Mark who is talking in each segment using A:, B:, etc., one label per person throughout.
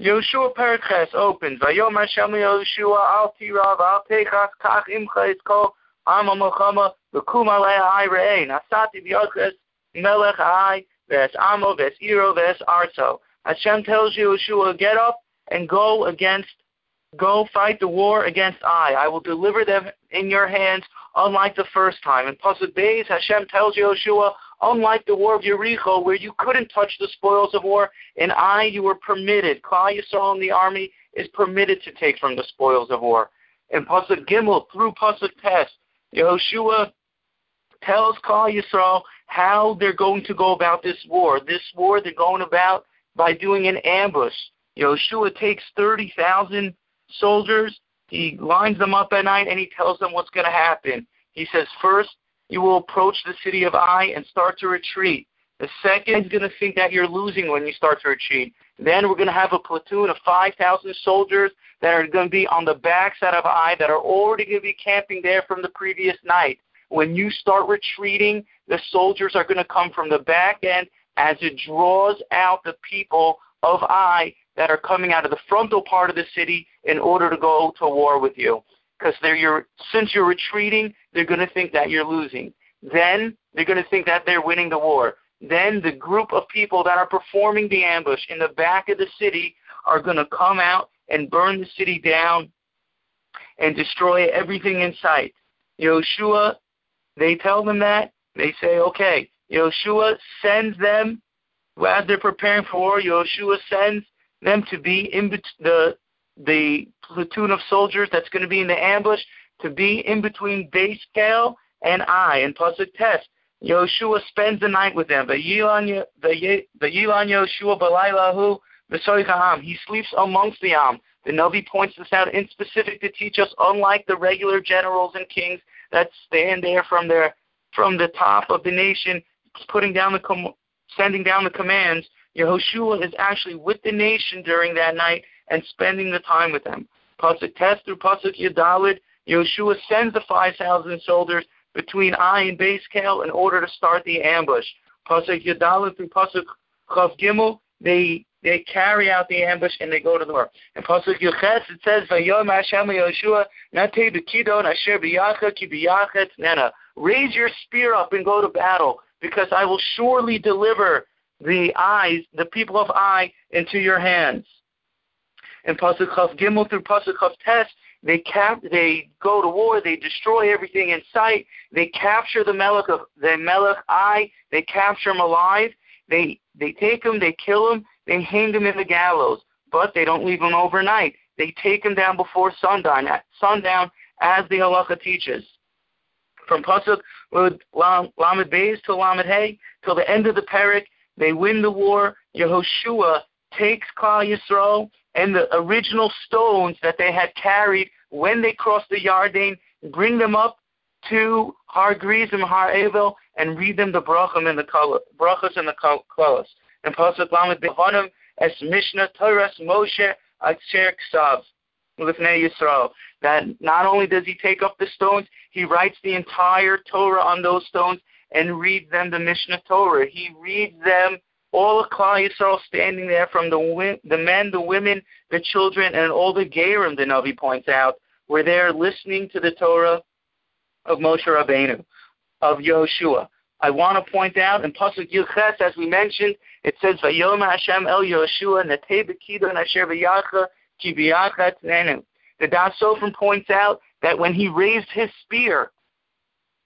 A: Yoshua Perek Ches opens. Vayom Hashem Yoshua al tirav al pechas kach imcha iskol ama mochama v'kum alei ai re'ei. Nasati v'yodches melech ai v'es amo v'es iro v'es arzo. Hashem tells Yoshua, get up and go against, go fight the war against Ai. I will deliver them in your hands unlike the first time. In Pasuk Beis, Hashem tells Yoshua, unlike the war of Jericho, where you couldn't touch the spoils of war, in Ai you were permitted. Klal Yisrael in the army is permitted to take from the spoils of war. In Pasuk Gimel, through Pasuk Tes, Yehoshua tells Klal Yisrael how they're going to go about this war. This war they're going about by doing an ambush. Yehoshua takes 30,000 soldiers, he lines them up at night, and he tells them what's going to happen. He says, first, you will approach the city of Ai and start to retreat. The second is going to think that you're losing when you start to retreat. Then we're going to have a platoon of 5,000 soldiers that are going to be on the backside of Ai that are already going to be camping there from the previous night. When you start retreating, the soldiers are going to come from the back end as it draws out the people of Ai that are coming out of the frontal part of the city in order to go to war with you because they're your since you're retreating, they're going to think that you're losing. Then they're going to think that they're winning the war. Then the group of people that are performing the ambush in the back of the city are going to come out and burn the city down and destroy everything in sight. Yoshua, they tell them that. They say, okay. Yoshua sends them, as they're preparing for war, Yoshua sends them to be in the the platoon of soldiers that's going to be in the ambush to be in between Beis Kel and Ai. And Pasuk Tes, Yoshua spends the night with them. The Yilan Yoshua Balailahu V'soichaham. He sleeps amongst the Am. The Navi points this out in specific to teach us, unlike the regular generals and kings that stand there from their from the top of the nation, putting down the com- sending down the commands. Yehoshua is actually with the nation during that night and spending the time with them. Pasuk Tes through Pasuk Yud Daled, Yeshua sends the 5,000 soldiers between Ai and Beis Kel in order to start the ambush. Pasuk Yud Daled through Pasuk Chav Gimel, they they carry out the ambush and they go to the war. In Pasuk Yud Ches it says, "Vayom Hashem Yeshua Nate Bekidon Asher Biyacha Ki Biyachet Nena." Raise your spear up and go to battle, because I will surely deliver the eyes, the people of Ai, into your hands in Pasuk Chav Gimel through Pasuk Chav Tes, they cap, they go to war, they destroy everything in sight, they capture the Melech of the Melech Ai, they capture him alive, they they take him, they kill him, they hang him in the gallows, but they don't leave him overnight. They take him down before sundown, at sundown, as the halacha teaches. From Pasuk Lamed Beis to Lamed Hay, till the end of the Perek, they win the war. Yehoshua takes Klal Yisrael and the original stones that they had carried when they crossed the Yarden, bring them up to Har Grizim, Har Evel, and read them the brachim and the brachas and the kolos. And Pasuk Lamed Behonim as Mishnah Torah Moshe Acher Ksav Lifnei Yisrael. That not only does he take up the stones, he writes the entire Torah on those stones and reads them the Mishnah Torah. He reads them all of Klal Yisrael standing there from the the men, the women, the children, and all the Gerim, the Navi points out, were there listening to the Torah of Moshe Rabbeinu, of Yehoshua. I want to point out in Pasuk Yud Ches, as we mentioned, it says, Vayom Hashem El Yehoshua Natei Bekidon Asher V'yacha Ki Nenu. The Das Sofrim points out that when he raised his spear,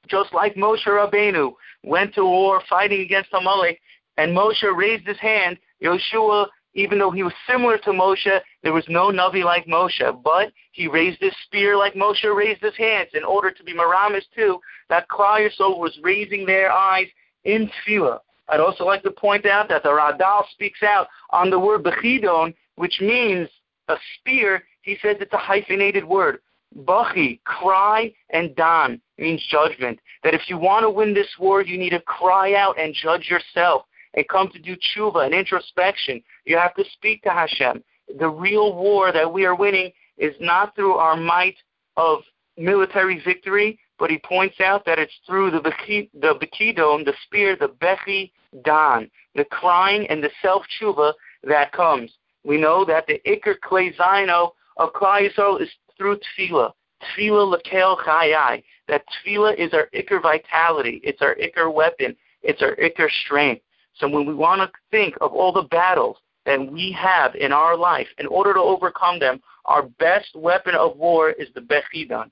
A: just like Moshe Rabbeinu went to war fighting against Amalek, and Moshe raised his hand, Yoshua, even though he was similar to Moshe, there was no Navi like Moshe, but he raised his spear like Moshe raised his hands in order to be Maramis too, that Klal Yisrael was raising their eyes in tefillah. I'd also like to point out that the Radal speaks out on the word Bechidon, which means a spear. He says it's a hyphenated word. Bachi, cry, and Dan means judgment. That if you want to win this war, you need to cry out and judge yourself and come to do tshuva and introspection. You have to speak to Hashem. The real war that we are winning is not through our might of military victory, but he points out that it's through the the bekidon, the spear, the bechi dan, the crying and the self tshuva that comes. We know that the Iker Klei Zino of Klal Yisrael is through Tefillah. Tefillah Lekel Chayai. That Tefillah is our Iker vitality. It's our Iker weapon. It's our Iker strength. So when we want to think of all the battles that we have in our life, in order to overcome them, our best weapon of war is the Bechidan.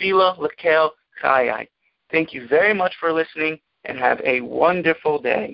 A: Tefillah Lekel Chayai. Thank you very much for listening and have a wonderful day.